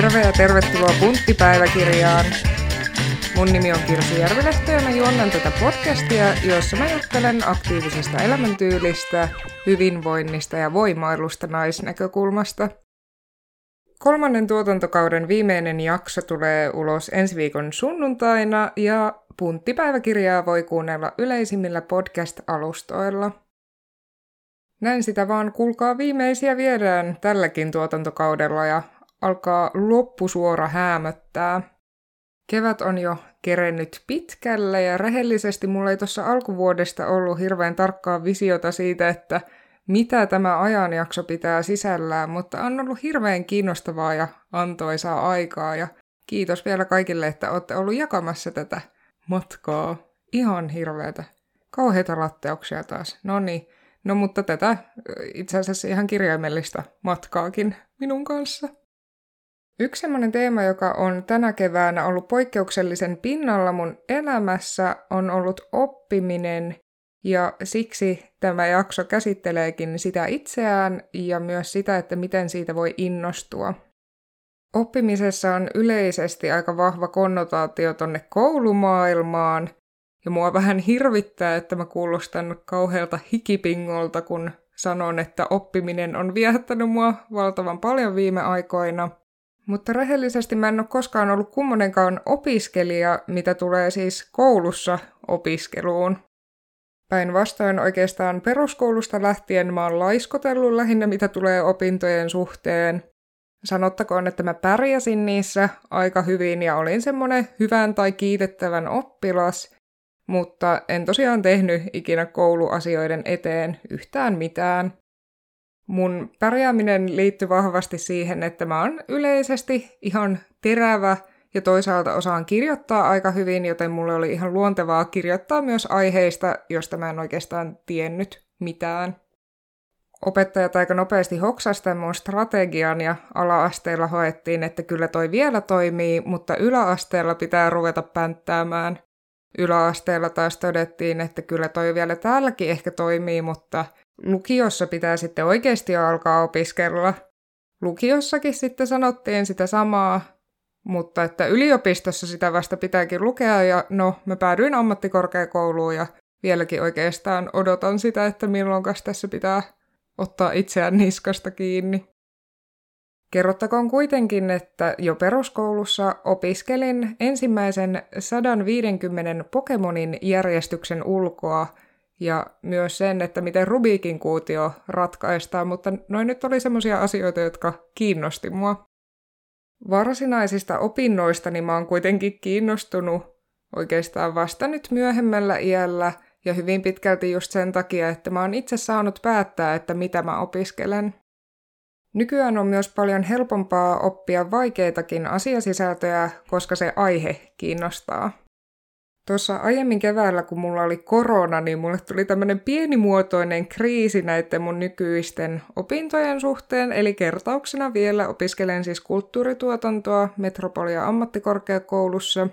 Terve ja tervetuloa Punttipäiväkirjaan. Mun nimi on Kirsi Järvilehto ja mä juonnan tätä podcastia, jossa mä juttelen aktiivisesta elämäntyylistä, hyvinvoinnista ja voimailusta naisnäkökulmasta. Kolmannen tuotantokauden viimeinen jakso tulee ulos ensi viikon sunnuntaina ja Punttipäiväkirjaa voi kuunnella yleisimmillä podcast-alustoilla. Näin sitä vaan kuulkaa viimeisiä viedään tälläkin tuotantokaudella ja alkaa loppusuora häämöttää. Kevät on jo kerennyt pitkälle ja rehellisesti mulla ei tuossa alkuvuodesta ollut hirveän tarkkaa visiota siitä, että mitä tämä ajanjakso pitää sisällään, mutta on ollut hirveän kiinnostavaa ja antoisaa aikaa ja kiitos vielä kaikille, että olette ollut jakamassa tätä matkaa. Ihan hirveätä. Kauheita latteuksia taas. No niin, no mutta tätä itse asiassa ihan kirjaimellista matkaakin minun kanssa. Yksi sellainen teema, joka on tänä keväänä ollut poikkeuksellisen pinnalla mun elämässä, on ollut oppiminen, ja siksi tämä jakso käsitteleekin sitä itseään ja myös sitä, että miten siitä voi innostua. Oppimisessa on yleisesti aika vahva konnotaatio tonne koulumaailmaan, ja mua vähän hirvittää, että mä kuulostan kauhealta hikipingolta, kun sanon, että oppiminen on viehättänyt mua valtavan paljon viime aikoina – mutta rehellisesti mä en ole koskaan ollut kummonenkaan opiskelija, mitä tulee siis koulussa opiskeluun. Päinvastoin oikeastaan peruskoulusta lähtien mä oon laiskotellut lähinnä, mitä tulee opintojen suhteen. Sanottakoon, että mä pärjäsin niissä aika hyvin ja olin semmonen hyvän tai kiitettävän oppilas, mutta en tosiaan tehnyt ikinä kouluasioiden eteen yhtään mitään. Mun pärjääminen liittyy vahvasti siihen, että mä oon yleisesti ihan terävä ja toisaalta osaan kirjoittaa aika hyvin, joten mulle oli ihan luontevaa kirjoittaa myös aiheista, josta mä en oikeastaan tiennyt mitään. Opettajat aika nopeasti hoksasta mun strategian ja ala-asteella hoettiin, että kyllä toi vielä toimii, mutta yläasteella pitää ruveta pänttäämään. Yläasteella taas todettiin, että kyllä toi vielä täälläkin ehkä toimii, mutta lukiossa pitää sitten oikeasti alkaa opiskella. Lukiossakin sitten sanottiin sitä samaa, mutta että yliopistossa sitä vasta pitääkin lukea ja no, mä päädyin ammattikorkeakouluun ja vieläkin oikeastaan odotan sitä, että milloinkas tässä pitää ottaa itseään niskasta kiinni. Kerrottakoon kuitenkin, että jo peruskoulussa opiskelin ensimmäisen 150 Pokemonin järjestyksen ulkoa – ja myös sen, että miten Rubikin kuutio ratkaistaan, mutta noin nyt oli semmoisia asioita, jotka kiinnosti mua. Varsinaisista opinnoista niin mä oon kuitenkin kiinnostunut oikeastaan vasta nyt myöhemmällä iällä ja hyvin pitkälti just sen takia, että mä oon itse saanut päättää, että mitä mä opiskelen. Nykyään on myös paljon helpompaa oppia vaikeitakin asiasisältöjä, koska se aihe kiinnostaa. Tuossa aiemmin keväällä, kun mulla oli korona, niin mulle tuli tämmöinen pienimuotoinen kriisi näiden mun nykyisten opintojen suhteen, eli kertauksena vielä opiskelen siis kulttuurituotantoa Metropolia ammattikorkeakoulussa.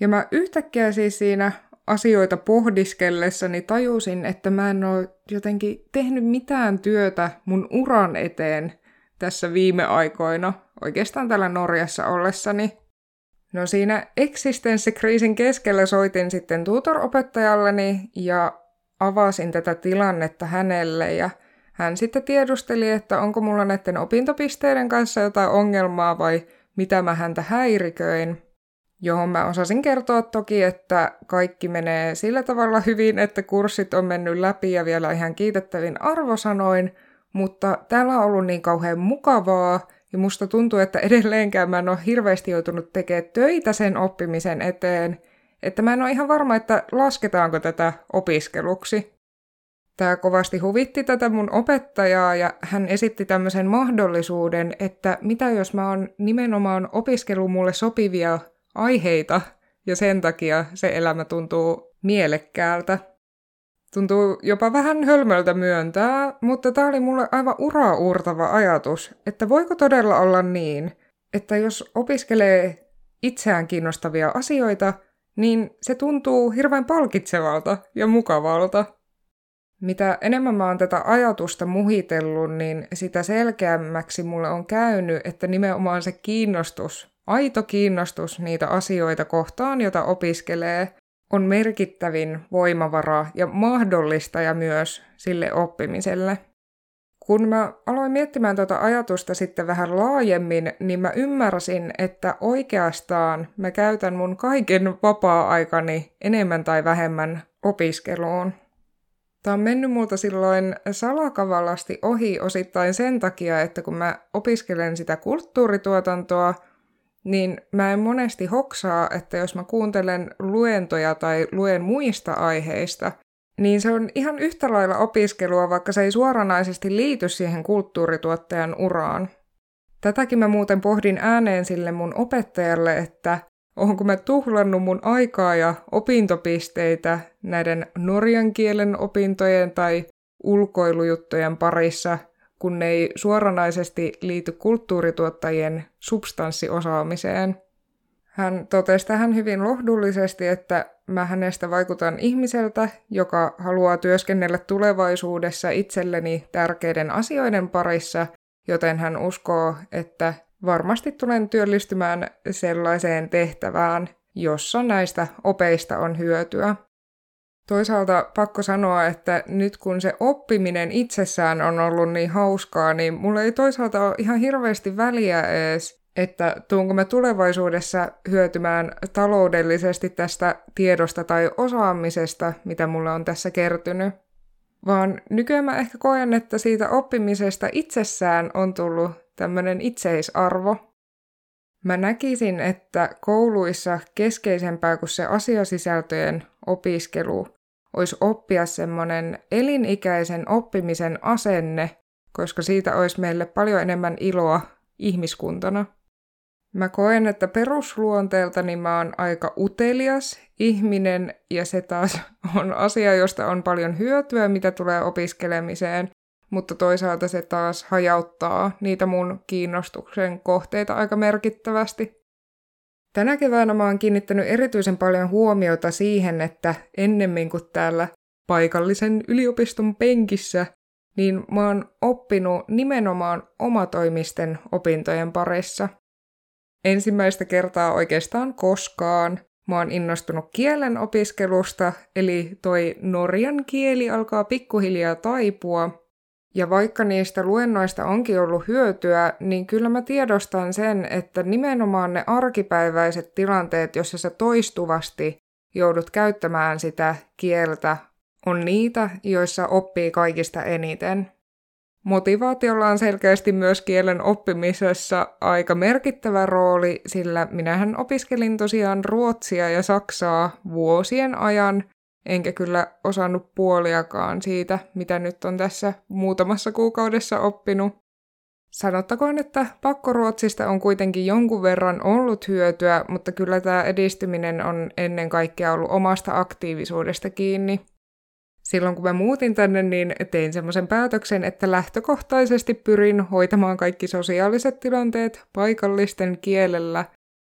Ja mä yhtäkkiä siis siinä asioita pohdiskellessani tajusin, että mä en ole jotenkin tehnyt mitään työtä mun uran eteen tässä viime aikoina, oikeastaan täällä Norjassa ollessani. No siinä eksistenssikriisin keskellä soitin sitten tutoropettajalleni ja avasin tätä tilannetta hänelle ja hän sitten tiedusteli, että onko mulla näiden opintopisteiden kanssa jotain ongelmaa vai mitä mä häntä häiriköin. Johon mä osasin kertoa toki, että kaikki menee sillä tavalla hyvin, että kurssit on mennyt läpi ja vielä ihan kiitettävin arvosanoin, mutta täällä on ollut niin kauhean mukavaa ja musta tuntuu, että edelleenkään mä en ole hirveästi joutunut tekemään töitä sen oppimisen eteen, että mä en ole ihan varma, että lasketaanko tätä opiskeluksi. Tämä kovasti huvitti tätä mun opettajaa ja hän esitti tämmöisen mahdollisuuden, että mitä jos mä oon nimenomaan opiskellut mulle sopivia aiheita ja sen takia se elämä tuntuu mielekkäältä. Tuntuu jopa vähän hölmöltä myöntää, mutta tämä oli mulle aivan uraa uurtava ajatus, että voiko todella olla niin, että jos opiskelee itseään kiinnostavia asioita, niin se tuntuu hirveän palkitsevalta ja mukavalta. Mitä enemmän mä oon tätä ajatusta muhitellut, niin sitä selkeämmäksi mulle on käynyt, että nimenomaan se kiinnostus, aito kiinnostus niitä asioita kohtaan, jota opiskelee, on merkittävin voimavara ja mahdollistaja myös sille oppimiselle. Kun mä aloin miettimään tuota ajatusta sitten vähän laajemmin, niin mä ymmärsin, että oikeastaan mä käytän mun kaiken vapaa-aikani enemmän tai vähemmän opiskeluun. Tämä on mennyt multa silloin salakavallasti ohi osittain sen takia, että kun mä opiskelen sitä kulttuurituotantoa, niin mä en monesti hoksaa, että jos mä kuuntelen luentoja tai luen muista aiheista, niin se on ihan yhtä lailla opiskelua, vaikka se ei suoranaisesti liity siihen kulttuurituottajan uraan. Tätäkin mä muuten pohdin ääneen sille mun opettajalle, että onko mä tuhlannut mun aikaa ja opintopisteitä näiden norjan kielen opintojen tai ulkoilujuttujen parissa, kun ne ei suoranaisesti liity kulttuurituottajien substanssiosaamiseen. Hän totesi tähän hyvin lohdullisesti, että mä hänestä vaikutan ihmiseltä, joka haluaa työskennellä tulevaisuudessa itselleni tärkeiden asioiden parissa, joten hän uskoo, että varmasti tulen työllistymään sellaiseen tehtävään, jossa näistä opeista on hyötyä. Toisaalta pakko sanoa, että nyt kun se oppiminen itsessään on ollut niin hauskaa, niin mulla ei toisaalta ole ihan hirveästi väliä edes, että tuunko mä tulevaisuudessa hyötymään taloudellisesti tästä tiedosta tai osaamisesta, mitä mulle on tässä kertynyt. Vaan nykyään mä ehkä koen, että siitä oppimisesta itsessään on tullut tämmöinen itseisarvo. Mä näkisin, että kouluissa keskeisempää kuin se asiasisältöjen opiskelu olisi oppia semmoinen elinikäisen oppimisen asenne, koska siitä olisi meille paljon enemmän iloa ihmiskuntana. Mä koen, että perusluonteeltani mä oon aika utelias ihminen ja se taas on asia, josta on paljon hyötyä, mitä tulee opiskelemiseen, mutta toisaalta se taas hajauttaa niitä mun kiinnostuksen kohteita aika merkittävästi. Tänä keväänä mä oon kiinnittänyt erityisen paljon huomiota siihen, että ennemmin kuin täällä paikallisen yliopiston penkissä, niin mä oon oppinut nimenomaan omatoimisten opintojen parissa – ensimmäistä kertaa oikeastaan koskaan. Mä oon innostunut kielen opiskelusta, eli toi norjan kieli alkaa pikkuhiljaa taipua. Ja vaikka niistä luennoista onkin ollut hyötyä, niin kyllä mä tiedostan sen, että nimenomaan ne arkipäiväiset tilanteet, joissa sä toistuvasti joudut käyttämään sitä kieltä, on niitä, joissa oppii kaikista eniten. Motivaatiolla on selkeästi myös kielen oppimisessa aika merkittävä rooli, sillä minähän opiskelin tosiaan ruotsia ja saksaa vuosien ajan, enkä kyllä osannut puoliakaan siitä, mitä nyt on tässä muutamassa kuukaudessa oppinut. Sanottakoon, että pakkoruotsista on kuitenkin jonkun verran ollut hyötyä, mutta kyllä tämä edistyminen on ennen kaikkea ollut omasta aktiivisuudesta kiinni silloin kun mä muutin tänne, niin tein semmoisen päätöksen, että lähtökohtaisesti pyrin hoitamaan kaikki sosiaaliset tilanteet paikallisten kielellä.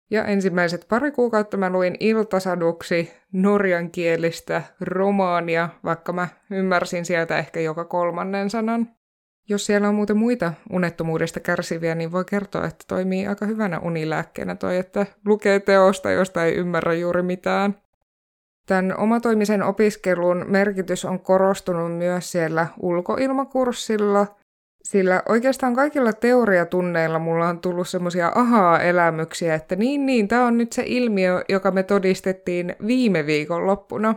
Ja ensimmäiset pari kuukautta mä luin iltasaduksi norjankielistä romaania, vaikka mä ymmärsin sieltä ehkä joka kolmannen sanan. Jos siellä on muuten muita unettomuudesta kärsiviä, niin voi kertoa, että toimii aika hyvänä unilääkkeenä toi, että lukee teosta, josta ei ymmärrä juuri mitään. Tämän omatoimisen opiskelun merkitys on korostunut myös siellä ulkoilmakurssilla, sillä oikeastaan kaikilla teoriatunneilla mulla on tullut semmoisia ahaa-elämyksiä, että niin niin, tämä on nyt se ilmiö, joka me todistettiin viime viikon loppuna.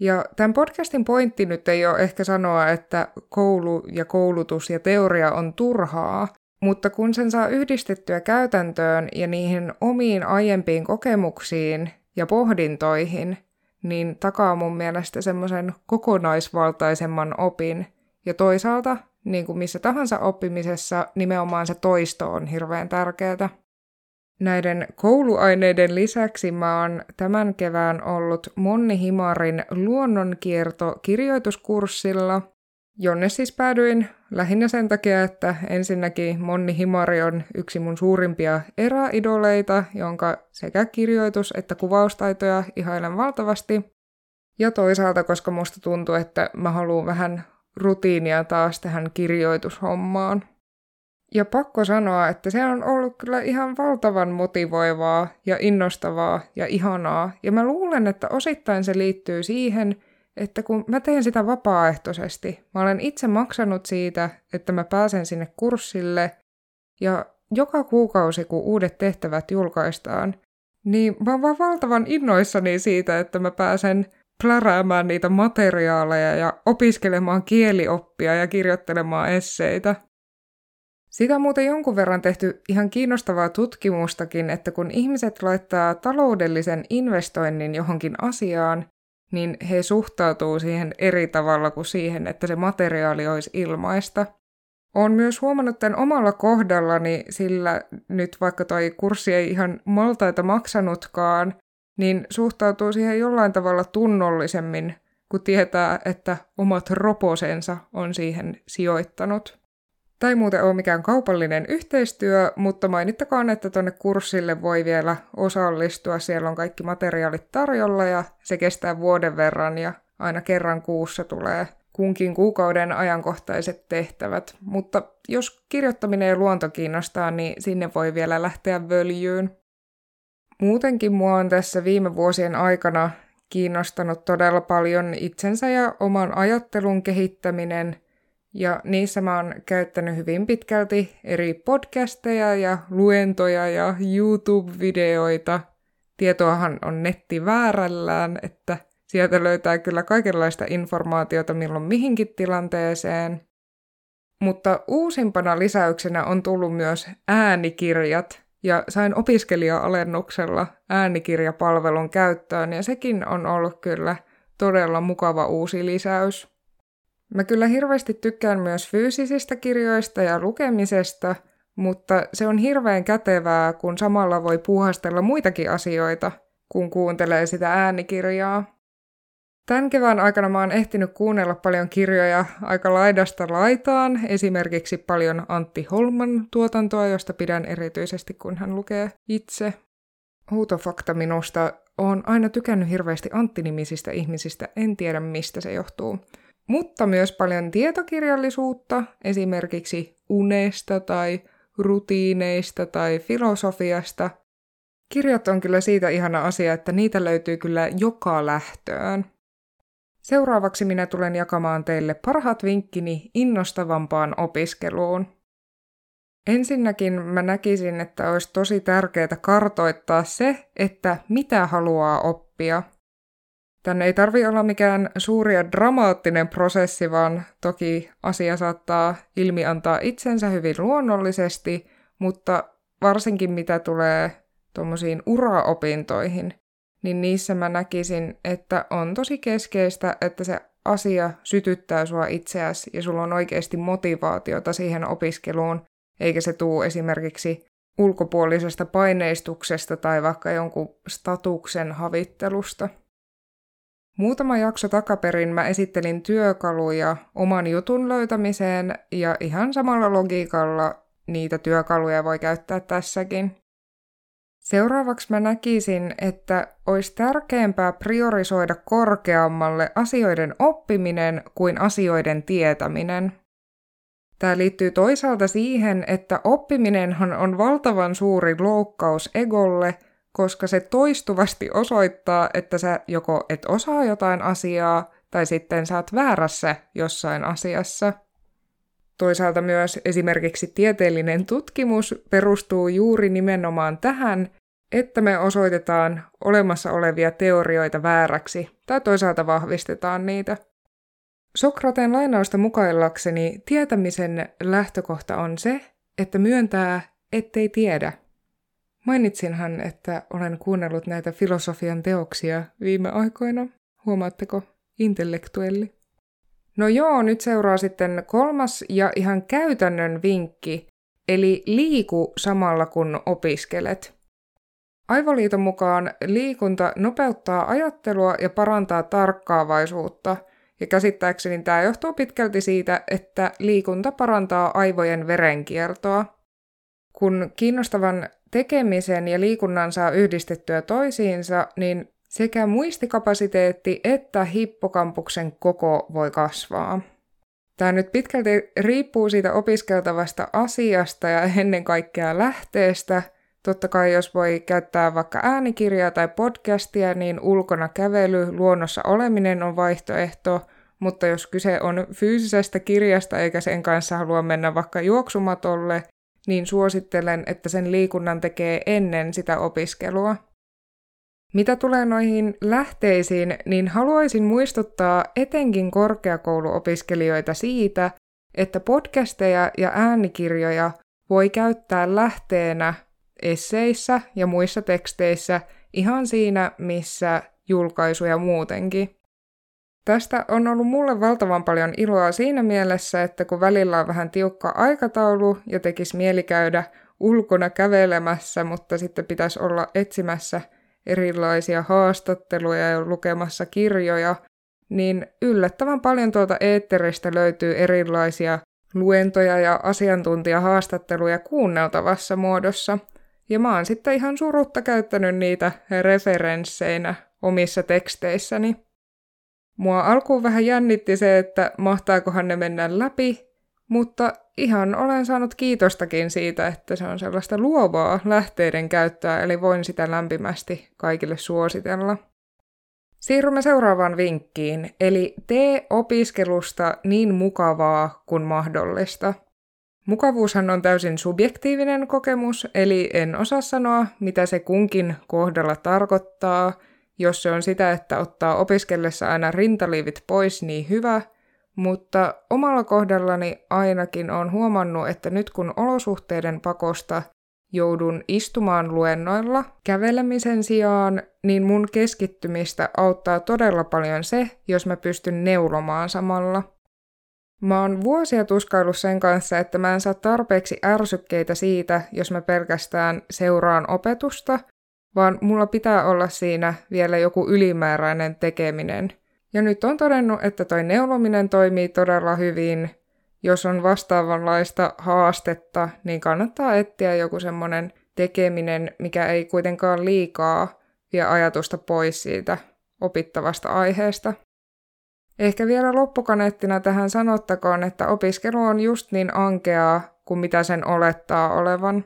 Ja tämän podcastin pointti nyt ei ole ehkä sanoa, että koulu ja koulutus ja teoria on turhaa, mutta kun sen saa yhdistettyä käytäntöön ja niihin omiin aiempiin kokemuksiin ja pohdintoihin, niin takaa mun mielestä semmoisen kokonaisvaltaisemman opin. Ja toisaalta, niin kuin missä tahansa oppimisessa, nimenomaan se toisto on hirveän tärkeää. Näiden kouluaineiden lisäksi mä oon tämän kevään ollut Monni Himarin luonnonkierto kirjoituskurssilla, jonne siis päädyin lähinnä sen takia, että ensinnäkin Monni Himari on yksi mun suurimpia eräidoleita, jonka sekä kirjoitus- että kuvaustaitoja ihailen valtavasti. Ja toisaalta, koska musta tuntuu, että mä haluan vähän rutiinia taas tähän kirjoitushommaan. Ja pakko sanoa, että se on ollut kyllä ihan valtavan motivoivaa ja innostavaa ja ihanaa. Ja mä luulen, että osittain se liittyy siihen, että kun mä teen sitä vapaaehtoisesti, mä olen itse maksanut siitä, että mä pääsen sinne kurssille, ja joka kuukausi, kun uudet tehtävät julkaistaan, niin mä oon vaan valtavan innoissani siitä, että mä pääsen pläräämään niitä materiaaleja ja opiskelemaan kielioppia ja kirjoittelemaan esseitä. Sitä on muuten jonkun verran tehty ihan kiinnostavaa tutkimustakin, että kun ihmiset laittaa taloudellisen investoinnin johonkin asiaan, niin he suhtautuu siihen eri tavalla kuin siihen, että se materiaali olisi ilmaista. Olen myös huomannut tämän omalla kohdallani, sillä nyt vaikka toi kurssi ei ihan maltaita maksanutkaan, niin suhtautuu siihen jollain tavalla tunnollisemmin, kun tietää, että omat roposensa on siihen sijoittanut. Tai muuten ole mikään kaupallinen yhteistyö, mutta mainittakaan, että tuonne kurssille voi vielä osallistua. Siellä on kaikki materiaalit tarjolla ja se kestää vuoden verran ja aina kerran kuussa tulee kunkin kuukauden ajankohtaiset tehtävät. Mutta jos kirjoittaminen ja luonto kiinnostaa, niin sinne voi vielä lähteä völjyyn. Muutenkin mua on tässä viime vuosien aikana kiinnostanut todella paljon itsensä ja oman ajattelun kehittäminen – ja niissä mä oon käyttänyt hyvin pitkälti eri podcasteja ja luentoja ja YouTube-videoita. Tietoahan on netti väärällään, että sieltä löytää kyllä kaikenlaista informaatiota milloin mihinkin tilanteeseen. Mutta uusimpana lisäyksenä on tullut myös äänikirjat, ja sain opiskelija-alennuksella äänikirjapalvelun käyttöön, ja sekin on ollut kyllä todella mukava uusi lisäys. Mä kyllä hirveästi tykkään myös fyysisistä kirjoista ja lukemisesta, mutta se on hirveän kätevää, kun samalla voi puhastella muitakin asioita, kun kuuntelee sitä äänikirjaa. Tämän kevään aikana mä oon ehtinyt kuunnella paljon kirjoja aika laidasta laitaan, esimerkiksi paljon Antti Holman tuotantoa, josta pidän erityisesti, kun hän lukee itse. Huutofakta minusta on aina tykännyt hirveästi Antti-nimisistä ihmisistä, en tiedä mistä se johtuu mutta myös paljon tietokirjallisuutta, esimerkiksi unesta tai rutiineista tai filosofiasta. Kirjat on kyllä siitä ihana asia, että niitä löytyy kyllä joka lähtöön. Seuraavaksi minä tulen jakamaan teille parhaat vinkkini innostavampaan opiskeluun. Ensinnäkin mä näkisin, että olisi tosi tärkeää kartoittaa se, että mitä haluaa oppia – Tänne ei tarvi olla mikään suuri ja dramaattinen prosessi, vaan toki asia saattaa ilmi antaa itsensä hyvin luonnollisesti, mutta varsinkin mitä tulee tuommoisiin uraopintoihin, niin niissä mä näkisin, että on tosi keskeistä, että se asia sytyttää sua itseäsi ja sulla on oikeasti motivaatiota siihen opiskeluun, eikä se tuu esimerkiksi ulkopuolisesta paineistuksesta tai vaikka jonkun statuksen havittelusta. Muutama jakso takaperin mä esittelin työkaluja oman jutun löytämiseen ja ihan samalla logiikalla niitä työkaluja voi käyttää tässäkin. Seuraavaksi mä näkisin, että olisi tärkeämpää priorisoida korkeammalle asioiden oppiminen kuin asioiden tietäminen. Tämä liittyy toisaalta siihen, että oppiminenhan on valtavan suuri loukkaus egolle – koska se toistuvasti osoittaa, että sä joko et osaa jotain asiaa, tai sitten sä oot väärässä jossain asiassa. Toisaalta myös esimerkiksi tieteellinen tutkimus perustuu juuri nimenomaan tähän, että me osoitetaan olemassa olevia teorioita vääräksi, tai toisaalta vahvistetaan niitä. Sokrateen lainausta mukaillakseni tietämisen lähtökohta on se, että myöntää, ettei tiedä – Mainitsinhan, että olen kuunnellut näitä filosofian teoksia viime aikoina. Huomaatteko? Intellektuelli. No joo, nyt seuraa sitten kolmas ja ihan käytännön vinkki, eli liiku samalla kun opiskelet. Aivoliiton mukaan liikunta nopeuttaa ajattelua ja parantaa tarkkaavaisuutta, ja käsittääkseni tämä johtuu pitkälti siitä, että liikunta parantaa aivojen verenkiertoa. Kun kiinnostavan tekemisen ja liikunnan saa yhdistettyä toisiinsa, niin sekä muistikapasiteetti että hippokampuksen koko voi kasvaa. Tämä nyt pitkälti riippuu siitä opiskeltavasta asiasta ja ennen kaikkea lähteestä. Totta kai jos voi käyttää vaikka äänikirjaa tai podcastia, niin ulkona kävely, luonnossa oleminen on vaihtoehto, mutta jos kyse on fyysisestä kirjasta eikä sen kanssa halua mennä vaikka juoksumatolle, niin suosittelen, että sen liikunnan tekee ennen sitä opiskelua. Mitä tulee noihin lähteisiin, niin haluaisin muistuttaa etenkin korkeakouluopiskelijoita siitä, että podcasteja ja äänikirjoja voi käyttää lähteenä esseissä ja muissa teksteissä ihan siinä, missä julkaisuja muutenkin. Tästä on ollut mulle valtavan paljon iloa siinä mielessä, että kun välillä on vähän tiukka aikataulu ja tekisi mieli käydä ulkona kävelemässä, mutta sitten pitäisi olla etsimässä – erilaisia haastatteluja ja lukemassa kirjoja, niin yllättävän paljon tuolta eetteristä löytyy erilaisia luentoja ja asiantuntijahaastatteluja kuunneltavassa muodossa. Ja mä oon sitten ihan surutta käyttänyt niitä referensseinä omissa teksteissäni. Mua alkuun vähän jännitti se, että mahtaakohan ne mennä läpi, mutta ihan olen saanut kiitostakin siitä, että se on sellaista luovaa lähteiden käyttöä, eli voin sitä lämpimästi kaikille suositella. Siirrymme seuraavaan vinkkiin, eli tee opiskelusta niin mukavaa kuin mahdollista. Mukavuushan on täysin subjektiivinen kokemus, eli en osaa sanoa, mitä se kunkin kohdalla tarkoittaa. Jos se on sitä, että ottaa opiskellessa aina rintaliivit pois, niin hyvä – mutta omalla kohdallani ainakin on huomannut, että nyt kun olosuhteiden pakosta joudun istumaan luennoilla kävelemisen sijaan, niin mun keskittymistä auttaa todella paljon se, jos mä pystyn neulomaan samalla. Mä oon vuosia tuskaillut sen kanssa, että mä en saa tarpeeksi ärsykkeitä siitä, jos mä pelkästään seuraan opetusta, vaan mulla pitää olla siinä vielä joku ylimääräinen tekeminen – ja nyt on todennut, että toi neulominen toimii todella hyvin. Jos on vastaavanlaista haastetta, niin kannattaa etsiä joku semmoinen tekeminen, mikä ei kuitenkaan liikaa vie ajatusta pois siitä opittavasta aiheesta. Ehkä vielä loppukaneettina tähän sanottakoon, että opiskelu on just niin ankeaa kuin mitä sen olettaa olevan.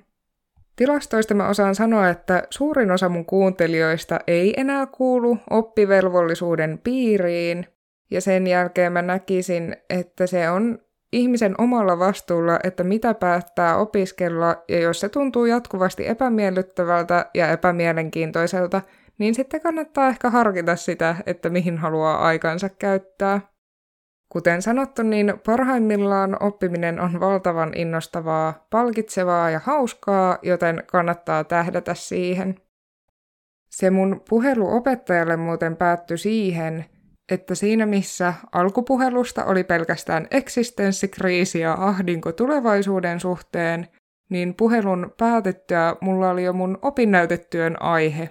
Tilastoista mä osaan sanoa, että suurin osa mun kuuntelijoista ei enää kuulu oppivelvollisuuden piiriin, ja sen jälkeen mä näkisin, että se on ihmisen omalla vastuulla, että mitä päättää opiskella, ja jos se tuntuu jatkuvasti epämiellyttävältä ja epämielenkiintoiselta, niin sitten kannattaa ehkä harkita sitä, että mihin haluaa aikansa käyttää. Kuten sanottu, niin parhaimmillaan oppiminen on valtavan innostavaa, palkitsevaa ja hauskaa, joten kannattaa tähdätä siihen. Se mun puhelu opettajalle muuten päättyi siihen, että siinä missä alkupuhelusta oli pelkästään eksistenssikriisi ja ahdinko tulevaisuuden suhteen, niin puhelun päätettyä mulla oli jo mun opinnäytetyön aihe,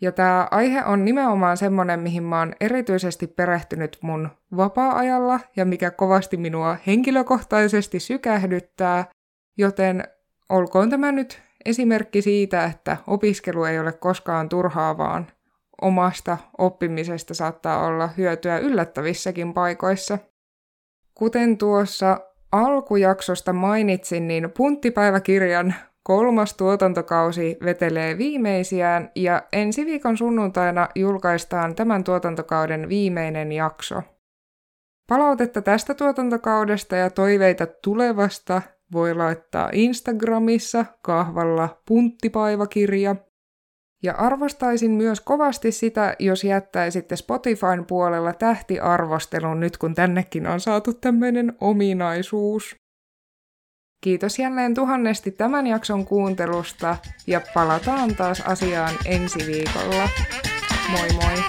ja tämä aihe on nimenomaan semmoinen, mihin mä oon erityisesti perehtynyt mun vapaa-ajalla ja mikä kovasti minua henkilökohtaisesti sykähdyttää, joten olkoon tämä nyt esimerkki siitä, että opiskelu ei ole koskaan turhaa, vaan omasta oppimisesta saattaa olla hyötyä yllättävissäkin paikoissa. Kuten tuossa alkujaksosta mainitsin, niin punttipäiväkirjan Kolmas tuotantokausi vetelee viimeisiään ja ensi viikon sunnuntaina julkaistaan tämän tuotantokauden viimeinen jakso. Palautetta tästä tuotantokaudesta ja toiveita tulevasta voi laittaa Instagramissa kahvalla punttipaivakirja. Ja arvostaisin myös kovasti sitä, jos jättäisitte Spotifyn puolella tähtiarvostelun nyt kun tännekin on saatu tämmöinen ominaisuus. Kiitos jälleen tuhannesti tämän jakson kuuntelusta ja palataan taas asiaan ensi viikolla. Moi moi!